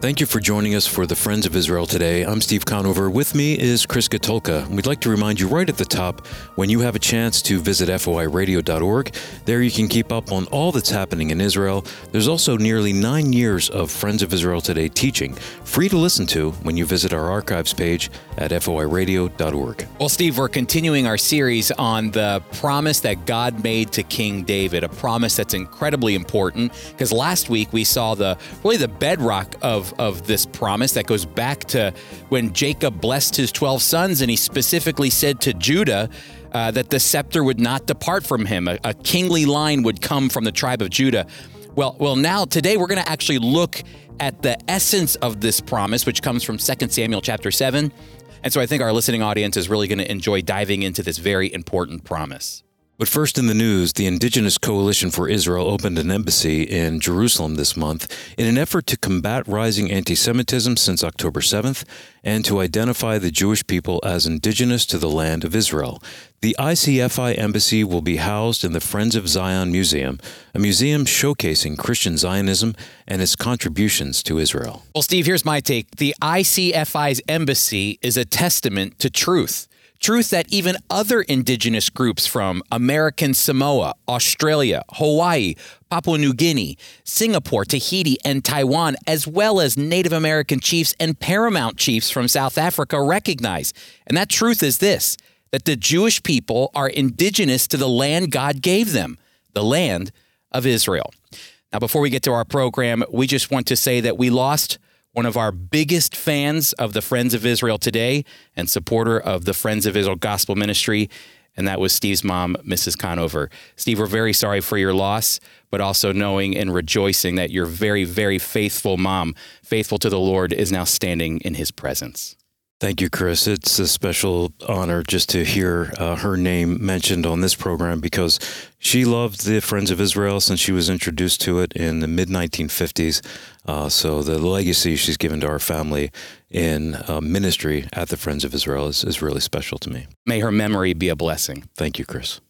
Thank you for joining us for the Friends of Israel today. I'm Steve Conover. With me is Chris Katulka. We'd like to remind you right at the top when you have a chance to visit foiradio.org. There you can keep up on all that's happening in Israel. There's also nearly nine years of Friends of Israel Today teaching, free to listen to when you visit our archives page at foiradio.org. Well, Steve, we're continuing our series on the promise that God made to King David, a promise that's incredibly important because last week we saw the really the bedrock of of this promise that goes back to when Jacob blessed his 12 sons and he specifically said to Judah uh, that the scepter would not depart from him. A, a kingly line would come from the tribe of Judah. Well, well, now today we're going to actually look at the essence of this promise, which comes from 2 Samuel chapter 7. And so I think our listening audience is really going to enjoy diving into this very important promise. But first in the news, the Indigenous Coalition for Israel opened an embassy in Jerusalem this month in an effort to combat rising anti Semitism since October 7th and to identify the Jewish people as indigenous to the land of Israel. The ICFI embassy will be housed in the Friends of Zion Museum, a museum showcasing Christian Zionism and its contributions to Israel. Well, Steve, here's my take. The ICFI's embassy is a testament to truth truth that even other indigenous groups from American Samoa, Australia, Hawaii, Papua New Guinea, Singapore, Tahiti, and Taiwan, as well as Native American chiefs and paramount chiefs from South Africa, recognize. And that truth is this that the Jewish people are indigenous to the land God gave them, the land of Israel. Now, before we get to our program, we just want to say that we lost one of our biggest fans of the Friends of Israel today and supporter of the Friends of Israel Gospel Ministry. And that was Steve's mom, Mrs. Conover. Steve, we're very sorry for your loss, but also knowing and rejoicing that your very, very faithful mom, faithful to the Lord, is now standing in his presence. Thank you, Chris. It's a special honor just to hear uh, her name mentioned on this program because she loved the Friends of Israel since she was introduced to it in the mid 1950s. Uh, so the legacy she's given to our family in uh, ministry at the Friends of Israel is, is really special to me. May her memory be a blessing. Thank you, Chris.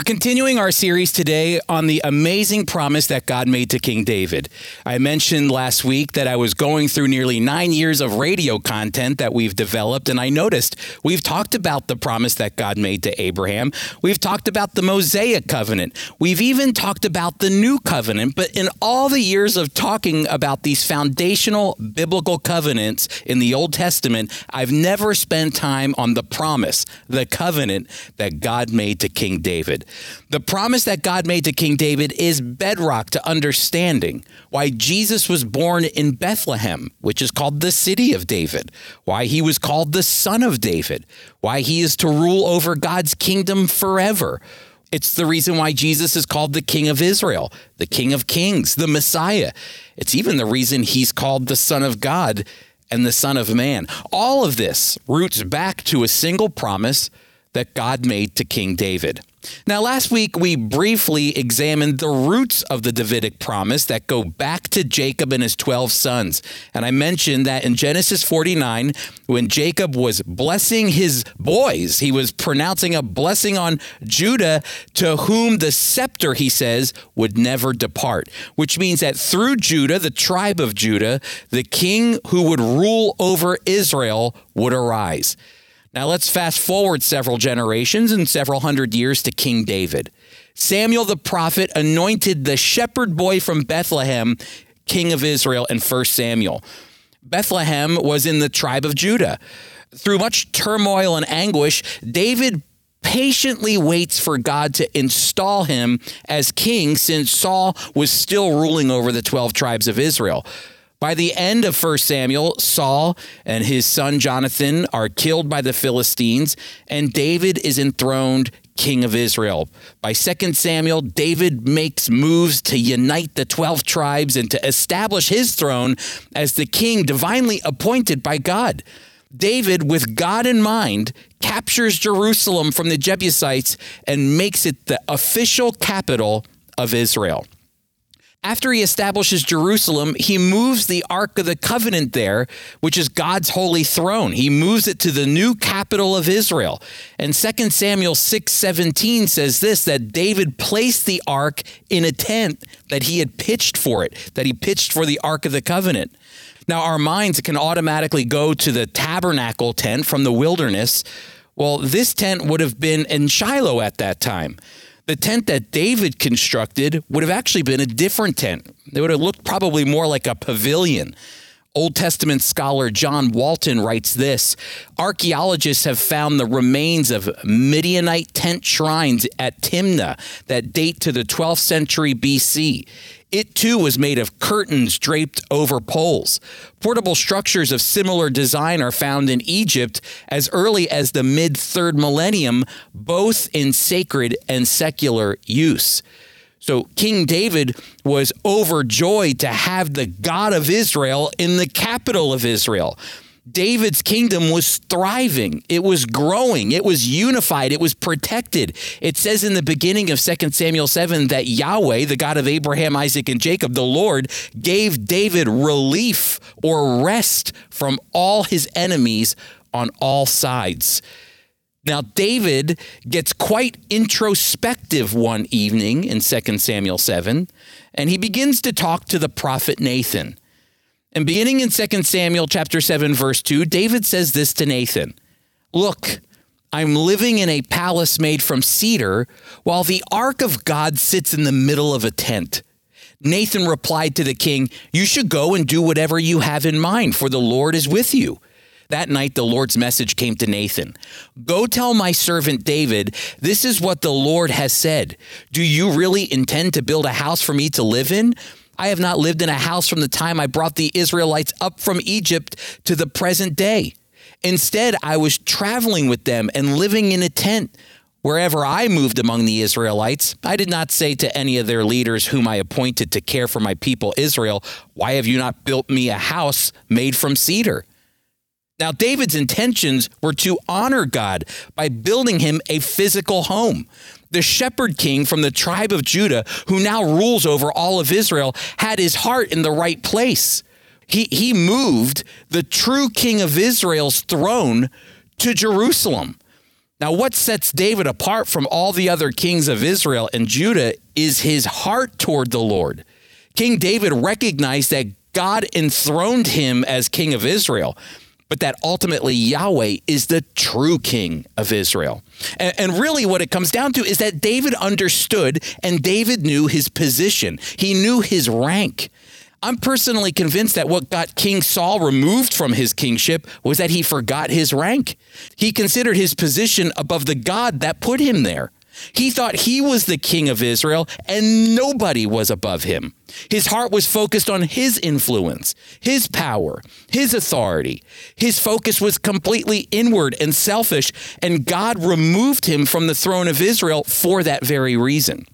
We're continuing our series today on the amazing promise that God made to King David. I mentioned last week that I was going through nearly nine years of radio content that we've developed, and I noticed we've talked about the promise that God made to Abraham. We've talked about the Mosaic covenant. We've even talked about the new covenant. But in all the years of talking about these foundational biblical covenants in the Old Testament, I've never spent time on the promise, the covenant that God made to King David. The promise that God made to King David is bedrock to understanding why Jesus was born in Bethlehem, which is called the city of David, why he was called the son of David, why he is to rule over God's kingdom forever. It's the reason why Jesus is called the King of Israel, the King of Kings, the Messiah. It's even the reason he's called the Son of God and the Son of Man. All of this roots back to a single promise that God made to King David. Now, last week we briefly examined the roots of the Davidic promise that go back to Jacob and his 12 sons. And I mentioned that in Genesis 49, when Jacob was blessing his boys, he was pronouncing a blessing on Judah, to whom the scepter, he says, would never depart, which means that through Judah, the tribe of Judah, the king who would rule over Israel would arise. Now let's fast forward several generations and several hundred years to King David. Samuel the prophet anointed the shepherd boy from Bethlehem king of Israel in 1 Samuel. Bethlehem was in the tribe of Judah. Through much turmoil and anguish, David patiently waits for God to install him as king since Saul was still ruling over the 12 tribes of Israel. By the end of 1 Samuel, Saul and his son Jonathan are killed by the Philistines, and David is enthroned king of Israel. By 2 Samuel, David makes moves to unite the 12 tribes and to establish his throne as the king divinely appointed by God. David, with God in mind, captures Jerusalem from the Jebusites and makes it the official capital of Israel. After he establishes Jerusalem, he moves the Ark of the Covenant there, which is God's holy throne. He moves it to the new capital of Israel. And 2 Samuel 6:17 says this that David placed the ark in a tent that he had pitched for it, that he pitched for the Ark of the Covenant. Now our minds can automatically go to the tabernacle tent from the wilderness. Well, this tent would have been in Shiloh at that time. The tent that David constructed would have actually been a different tent. It would have looked probably more like a pavilion. Old Testament scholar John Walton writes this Archaeologists have found the remains of Midianite tent shrines at Timnah that date to the 12th century BC. It too was made of curtains draped over poles. Portable structures of similar design are found in Egypt as early as the mid third millennium, both in sacred and secular use. So King David was overjoyed to have the God of Israel in the capital of Israel. David's kingdom was thriving. It was growing. It was unified. It was protected. It says in the beginning of 2 Samuel 7 that Yahweh, the God of Abraham, Isaac, and Jacob, the Lord, gave David relief or rest from all his enemies on all sides. Now, David gets quite introspective one evening in 2 Samuel 7, and he begins to talk to the prophet Nathan. And beginning in 2 Samuel chapter 7 verse 2, David says this to Nathan. Look, I'm living in a palace made from cedar while the ark of God sits in the middle of a tent. Nathan replied to the king, "You should go and do whatever you have in mind, for the Lord is with you." That night, the Lord's message came to Nathan Go tell my servant David, this is what the Lord has said. Do you really intend to build a house for me to live in? I have not lived in a house from the time I brought the Israelites up from Egypt to the present day. Instead, I was traveling with them and living in a tent. Wherever I moved among the Israelites, I did not say to any of their leaders whom I appointed to care for my people Israel, Why have you not built me a house made from cedar? Now, David's intentions were to honor God by building him a physical home the shepherd king from the tribe of Judah, who now rules over all of Israel, had his heart in the right place. He, he moved the true king of Israel's throne to Jerusalem. Now, what sets David apart from all the other kings of Israel and Judah is his heart toward the Lord. King David recognized that God enthroned him as king of Israel but that ultimately Yahweh is the true king of Israel. And, and, really, what it comes down to is that David understood and David knew his position, he knew his rank. I'm personally convinced that what got King Saul removed from his kingship was that he forgot his rank. He considered his position above the God that put him there. He thought he was the king of Israel and nobody was above him. His heart was focused on his influence, his power, his authority. His focus was completely inward and selfish, and God removed him from the throne of Israel for that very reason.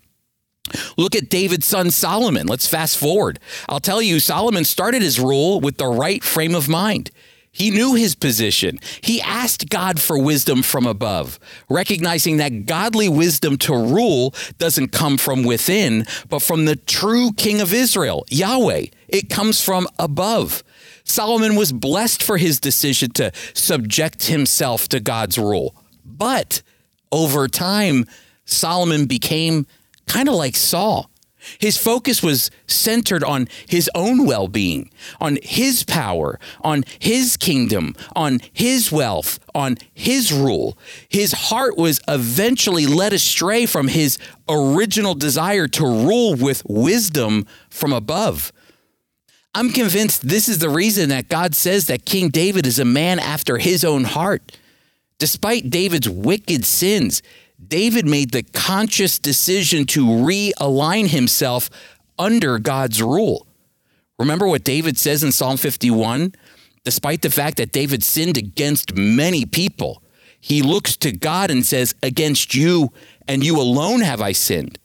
Look at David's son Solomon. Let's fast forward. I'll tell you, Solomon started his rule with the right frame of mind. He knew his position. He asked God for wisdom from above, recognizing that godly wisdom to rule doesn't come from within, but from the true King of Israel, Yahweh. It comes from above. Solomon was blessed for his decision to subject himself to God's rule. But over time, Solomon became kind of like Saul. His focus was centered on his own well being, on his power, on his kingdom, on his wealth, on his rule. His heart was eventually led astray from his original desire to rule with wisdom from above. I'm convinced this is the reason that God says that King David is a man after his own heart. Despite David's wicked sins, David made the conscious decision to realign himself under God's rule. Remember what David says in Psalm 51? Despite the fact that David sinned against many people, he looks to God and says, Against you and you alone have I sinned.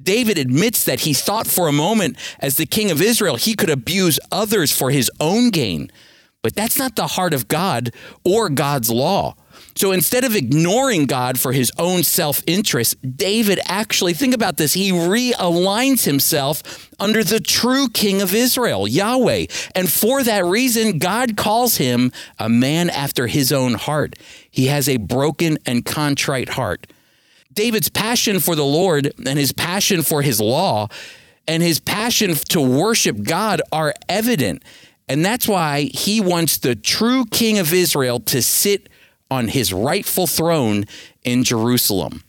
David admits that he thought for a moment, as the king of Israel, he could abuse others for his own gain. But that's not the heart of God or God's law. So instead of ignoring God for his own self interest, David actually, think about this, he realigns himself under the true king of Israel, Yahweh. And for that reason, God calls him a man after his own heart. He has a broken and contrite heart. David's passion for the Lord and his passion for his law and his passion to worship God are evident. And that's why he wants the true king of Israel to sit on his rightful throne in Jerusalem.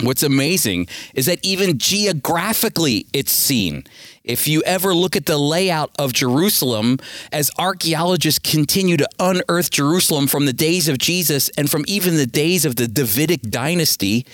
What's amazing is that even geographically it's seen. If you ever look at the layout of Jerusalem, as archaeologists continue to unearth Jerusalem from the days of Jesus and from even the days of the Davidic dynasty,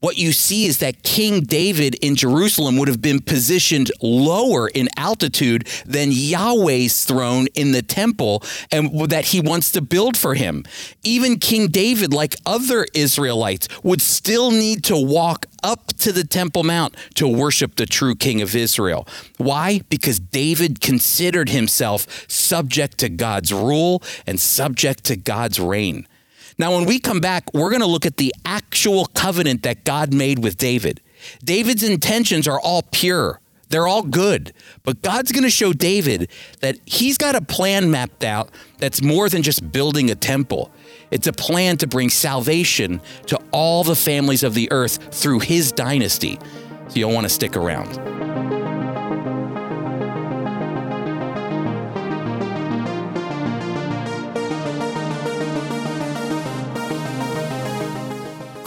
what you see is that King David in Jerusalem would have been positioned lower in altitude than Yahweh's throne in the temple and that he wants to build for him. Even King David, like other Israelites, would still need to walk up to the Temple Mount to worship the true King of Israel. Why? Because David considered himself subject to God's rule and subject to God's reign. Now, when we come back, we're going to look at the actual covenant that God made with David. David's intentions are all pure. They're all good. But God's going to show David that he's got a plan mapped out that's more than just building a temple. It's a plan to bring salvation to all the families of the earth through his dynasty. So you'll want to stick around.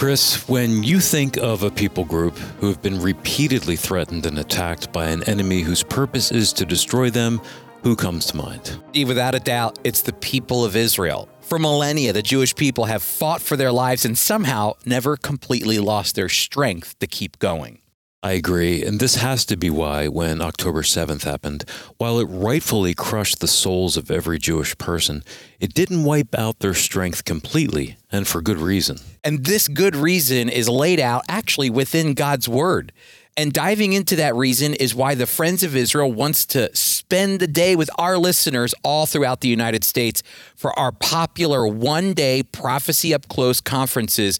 Chris, when you think of a people group who have been repeatedly threatened and attacked by an enemy whose purpose is to destroy them, who comes to mind? Without a doubt, it's the people of Israel. For millennia, the Jewish people have fought for their lives and somehow never completely lost their strength to keep going. I agree, and this has to be why, when October 7th happened, while it rightfully crushed the souls of every Jewish person, it didn't wipe out their strength completely, and for good reason. And this good reason is laid out actually within God's word. And diving into that reason is why the Friends of Israel wants to spend the day with our listeners all throughout the United States for our popular one day Prophecy Up Close conferences,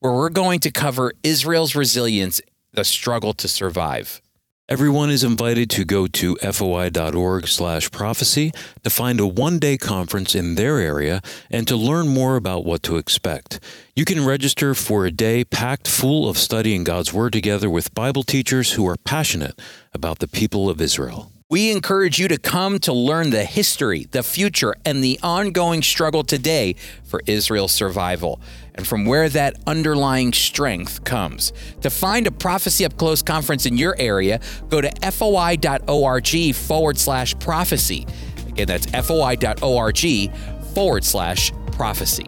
where we're going to cover Israel's resilience the struggle to survive. Everyone is invited to go to foi.org slash prophecy to find a one-day conference in their area and to learn more about what to expect. You can register for a day packed full of studying God's Word together with Bible teachers who are passionate about the people of Israel. We encourage you to come to learn the history, the future, and the ongoing struggle today for Israel's survival and from where that underlying strength comes. To find a Prophecy Up Close conference in your area, go to foi.org forward slash prophecy. Again, that's foi.org forward slash prophecy.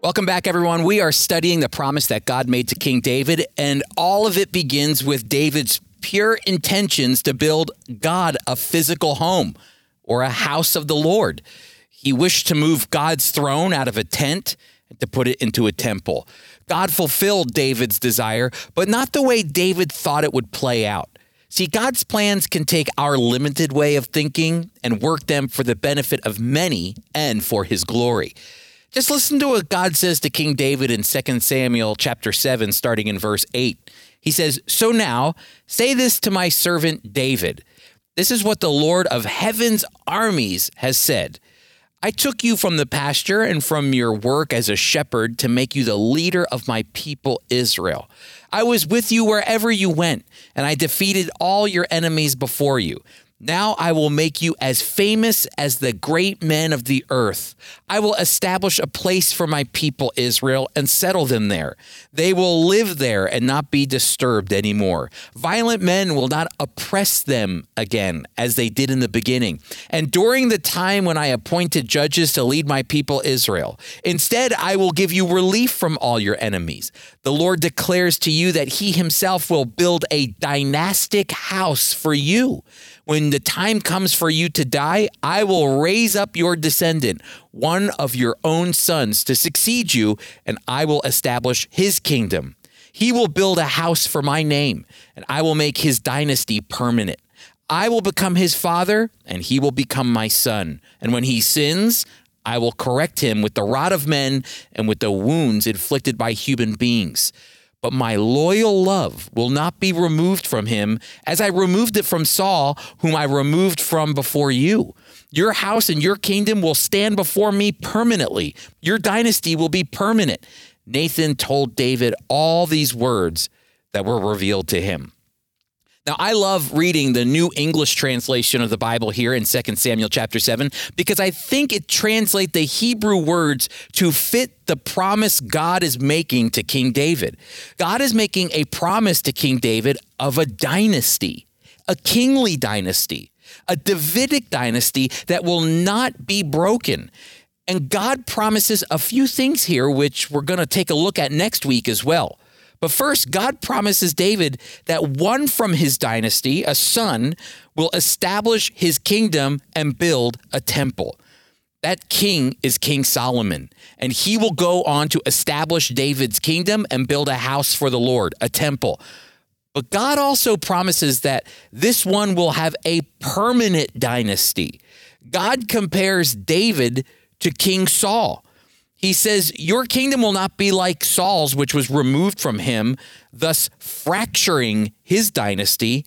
Welcome back, everyone. We are studying the promise that God made to King David, and all of it begins with David's pure intentions to build God a physical home or a house of the Lord. He wished to move God's throne out of a tent and to put it into a temple. God fulfilled David's desire, but not the way David thought it would play out. See, God's plans can take our limited way of thinking and work them for the benefit of many and for his glory. Just listen to what God says to King David in 2 Samuel chapter 7 starting in verse 8. He says, So now say this to my servant David. This is what the Lord of heaven's armies has said. I took you from the pasture and from your work as a shepherd to make you the leader of my people Israel. I was with you wherever you went, and I defeated all your enemies before you. Now I will make you as famous as the great men of the earth. I will establish a place for my people Israel and settle them there. They will live there and not be disturbed anymore. Violent men will not oppress them again as they did in the beginning. And during the time when I appointed judges to lead my people Israel, instead I will give you relief from all your enemies. The Lord declares to you that he himself will build a dynastic house for you when the time comes for you to die, I will raise up your descendant, one of your own sons, to succeed you, and I will establish his kingdom. He will build a house for my name, and I will make his dynasty permanent. I will become his father, and he will become my son. And when he sins, I will correct him with the rod of men and with the wounds inflicted by human beings but my loyal love will not be removed from him as I removed it from Saul, whom I removed from before you. Your house and your kingdom will stand before me permanently. Your dynasty will be permanent. Nathan told David all these words that were revealed to him. Now, I love reading the New English translation of the Bible here in 2 Samuel chapter 7 because I think it translates the Hebrew words to fit the promise God is making to King David. God is making a promise to King David of a dynasty, a kingly dynasty, a Davidic dynasty that will not be broken. And God promises a few things here, which we're going to take a look at next week as well. But first, God promises David that one from his dynasty, a son, will establish his kingdom and build a temple. That king is King Solomon, and he will go on to establish David's kingdom and build a house for the Lord, a temple. But God also promises that this one will have a permanent dynasty. God compares David to King Saul. He says, Your kingdom will not be like Saul's, which was removed from him, thus fracturing his dynasty.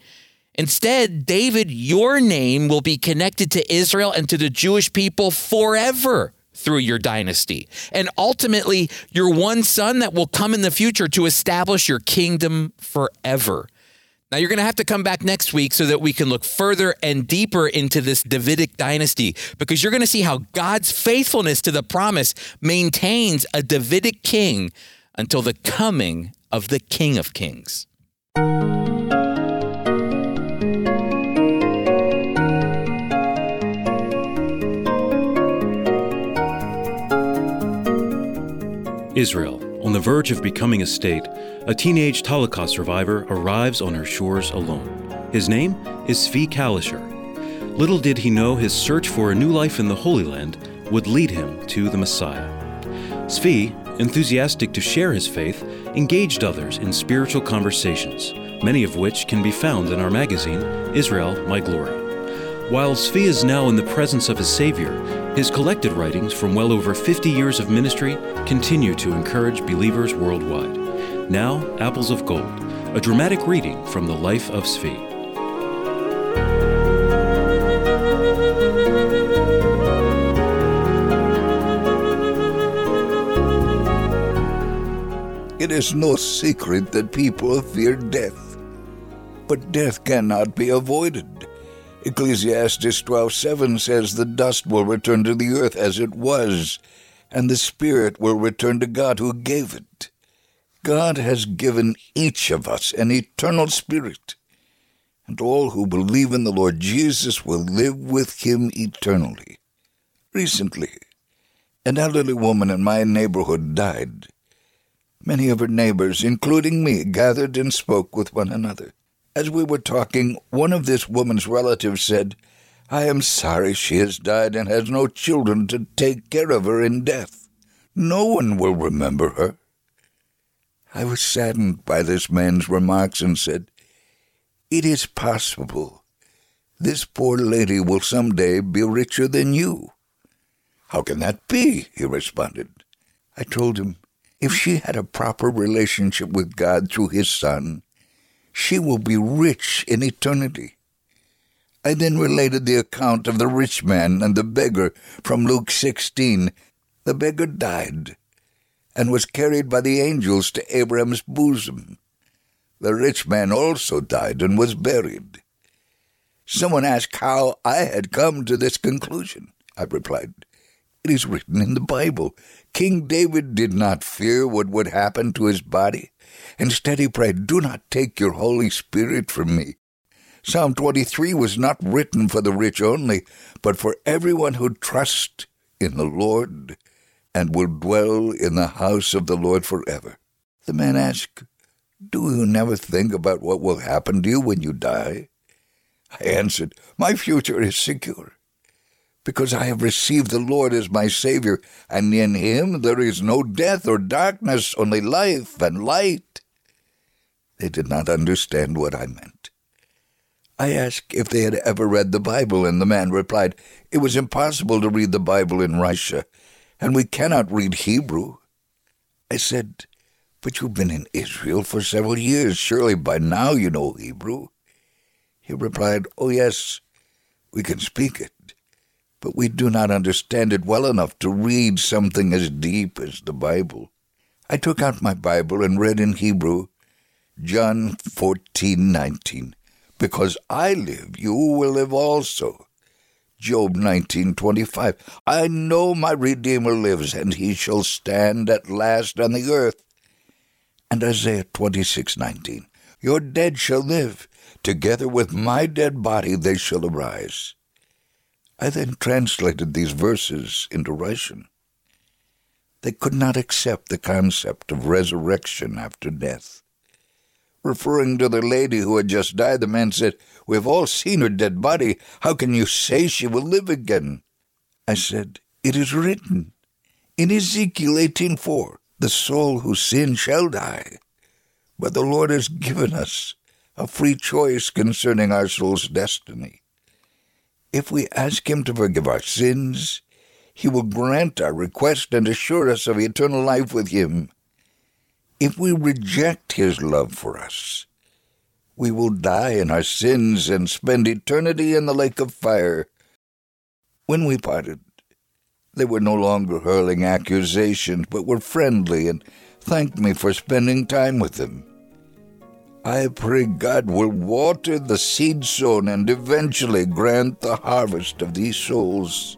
Instead, David, your name will be connected to Israel and to the Jewish people forever through your dynasty. And ultimately, your one son that will come in the future to establish your kingdom forever. Now, you're going to have to come back next week so that we can look further and deeper into this Davidic dynasty because you're going to see how God's faithfulness to the promise maintains a Davidic king until the coming of the King of Kings. Israel on the verge of becoming a state, a teenage Holocaust survivor arrives on her shores alone. His name is Zvi Kalisher. Little did he know his search for a new life in the Holy Land would lead him to the Messiah. Zvi, enthusiastic to share his faith, engaged others in spiritual conversations, many of which can be found in our magazine, Israel My Glory. While Zvi is now in the presence of his Savior, his collected writings from well over 50 years of ministry continue to encourage believers worldwide. Now, Apples of Gold, a dramatic reading from the life of Zvi. It is no secret that people fear death, but death cannot be avoided. Ecclesiastes 12:7 says the dust will return to the earth as it was, and the spirit will return to God who gave it. God has given each of us an eternal spirit, and all who believe in the Lord Jesus will live with him eternally. Recently, an elderly woman in my neighborhood died. Many of her neighbors, including me, gathered and spoke with one another. As we were talking, one of this woman's relatives said, I am sorry she has died and has no children to take care of her in death. No one will remember her. I was saddened by this man's remarks and said, It is possible. This poor lady will some day be richer than you. How can that be? he responded. I told him, if she had a proper relationship with God through his Son, she will be rich in eternity. I then related the account of the rich man and the beggar from Luke 16. The beggar died and was carried by the angels to Abraham's bosom. The rich man also died and was buried. Someone asked how I had come to this conclusion. I replied, It is written in the Bible. King David did not fear what would happen to his body. Instead, he prayed, Do not take your Holy Spirit from me. Psalm 23 was not written for the rich only, but for everyone who trusts in the Lord and will dwell in the house of the Lord forever. The man asked, Do you never think about what will happen to you when you die? I answered, My future is secure, because I have received the Lord as my Savior, and in him there is no death or darkness, only life and light. They did not understand what I meant. I asked if they had ever read the Bible, and the man replied, It was impossible to read the Bible in Russia, and we cannot read Hebrew. I said, But you've been in Israel for several years. Surely by now you know Hebrew. He replied, Oh, yes, we can speak it, but we do not understand it well enough to read something as deep as the Bible. I took out my Bible and read in Hebrew John fourteen nineteen because I live, you will live also. Job 19:25 I know my redeemer lives and he shall stand at last on the earth. And Isaiah 26:19 Your dead shall live together with my dead body they shall arise. I then translated these verses into Russian. They could not accept the concept of resurrection after death. Referring to the lady who had just died, the man said, We've all seen her dead body. How can you say she will live again? I said, It is written in Ezekiel 18:4, The soul who sins shall die. But the Lord has given us a free choice concerning our soul's destiny. If we ask Him to forgive our sins, He will grant our request and assure us of eternal life with Him. If we reject His love for us, we will die in our sins and spend eternity in the lake of fire. When we parted, they were no longer hurling accusations, but were friendly and thanked me for spending time with them. I pray God will water the seed sown and eventually grant the harvest of these souls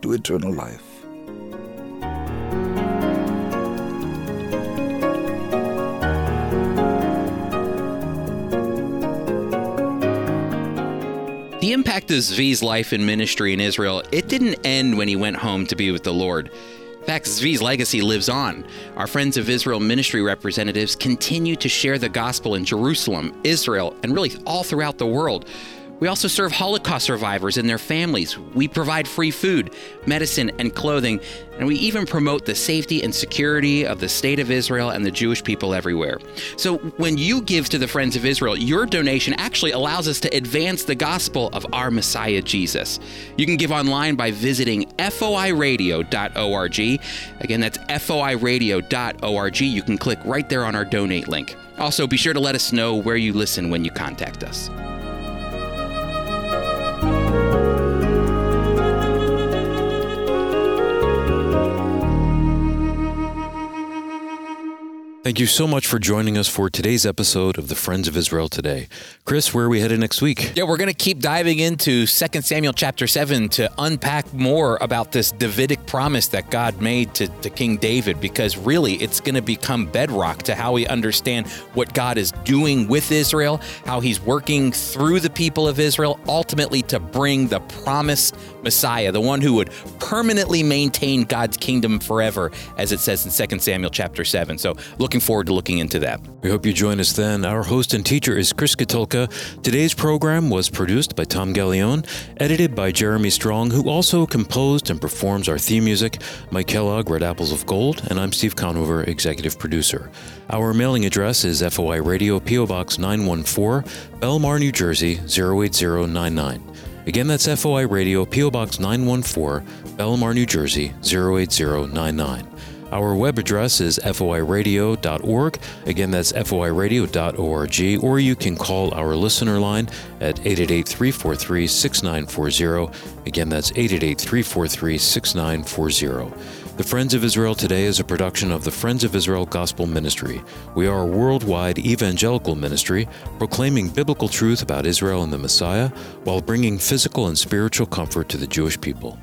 to eternal life. The impact of Zvi's life and ministry in Israel, it didn't end when he went home to be with the Lord. In fact, Zvi's legacy lives on. Our Friends of Israel ministry representatives continue to share the gospel in Jerusalem, Israel, and really all throughout the world. We also serve Holocaust survivors and their families. We provide free food, medicine, and clothing, and we even promote the safety and security of the state of Israel and the Jewish people everywhere. So when you give to the Friends of Israel, your donation actually allows us to advance the gospel of our Messiah Jesus. You can give online by visiting foiradio.org. Again, that's foiradio.org. You can click right there on our donate link. Also, be sure to let us know where you listen when you contact us. Thank you so much for joining us for today's episode of the Friends of Israel Today. Chris, where are we headed next week? Yeah, we're going to keep diving into 2 Samuel chapter 7 to unpack more about this Davidic promise that God made to, to King David, because really it's going to become bedrock to how we understand what God is doing with Israel, how he's working through the people of Israel, ultimately to bring the promised Messiah, the one who would permanently maintain God's kingdom forever, as it says in 2 Samuel chapter 7. So looking forward to looking into that. We hope you join us then. Our host and teacher is Chris Katulka. Today's program was produced by Tom Gallione, edited by Jeremy Strong, who also composed and performs our theme music. Mike Kellogg, read Apples of Gold, and I'm Steve Conover, executive producer. Our mailing address is FOI Radio, PO Box 914, Bellmawr, New Jersey 08099. Again, that's FOI Radio, PO Box 914, Bellmawr, New Jersey 08099. Our web address is foiradio.org. Again, that's foiradio.org. Or you can call our listener line at 888 343 6940. Again, that's 888 343 6940. The Friends of Israel Today is a production of the Friends of Israel Gospel Ministry. We are a worldwide evangelical ministry proclaiming biblical truth about Israel and the Messiah while bringing physical and spiritual comfort to the Jewish people.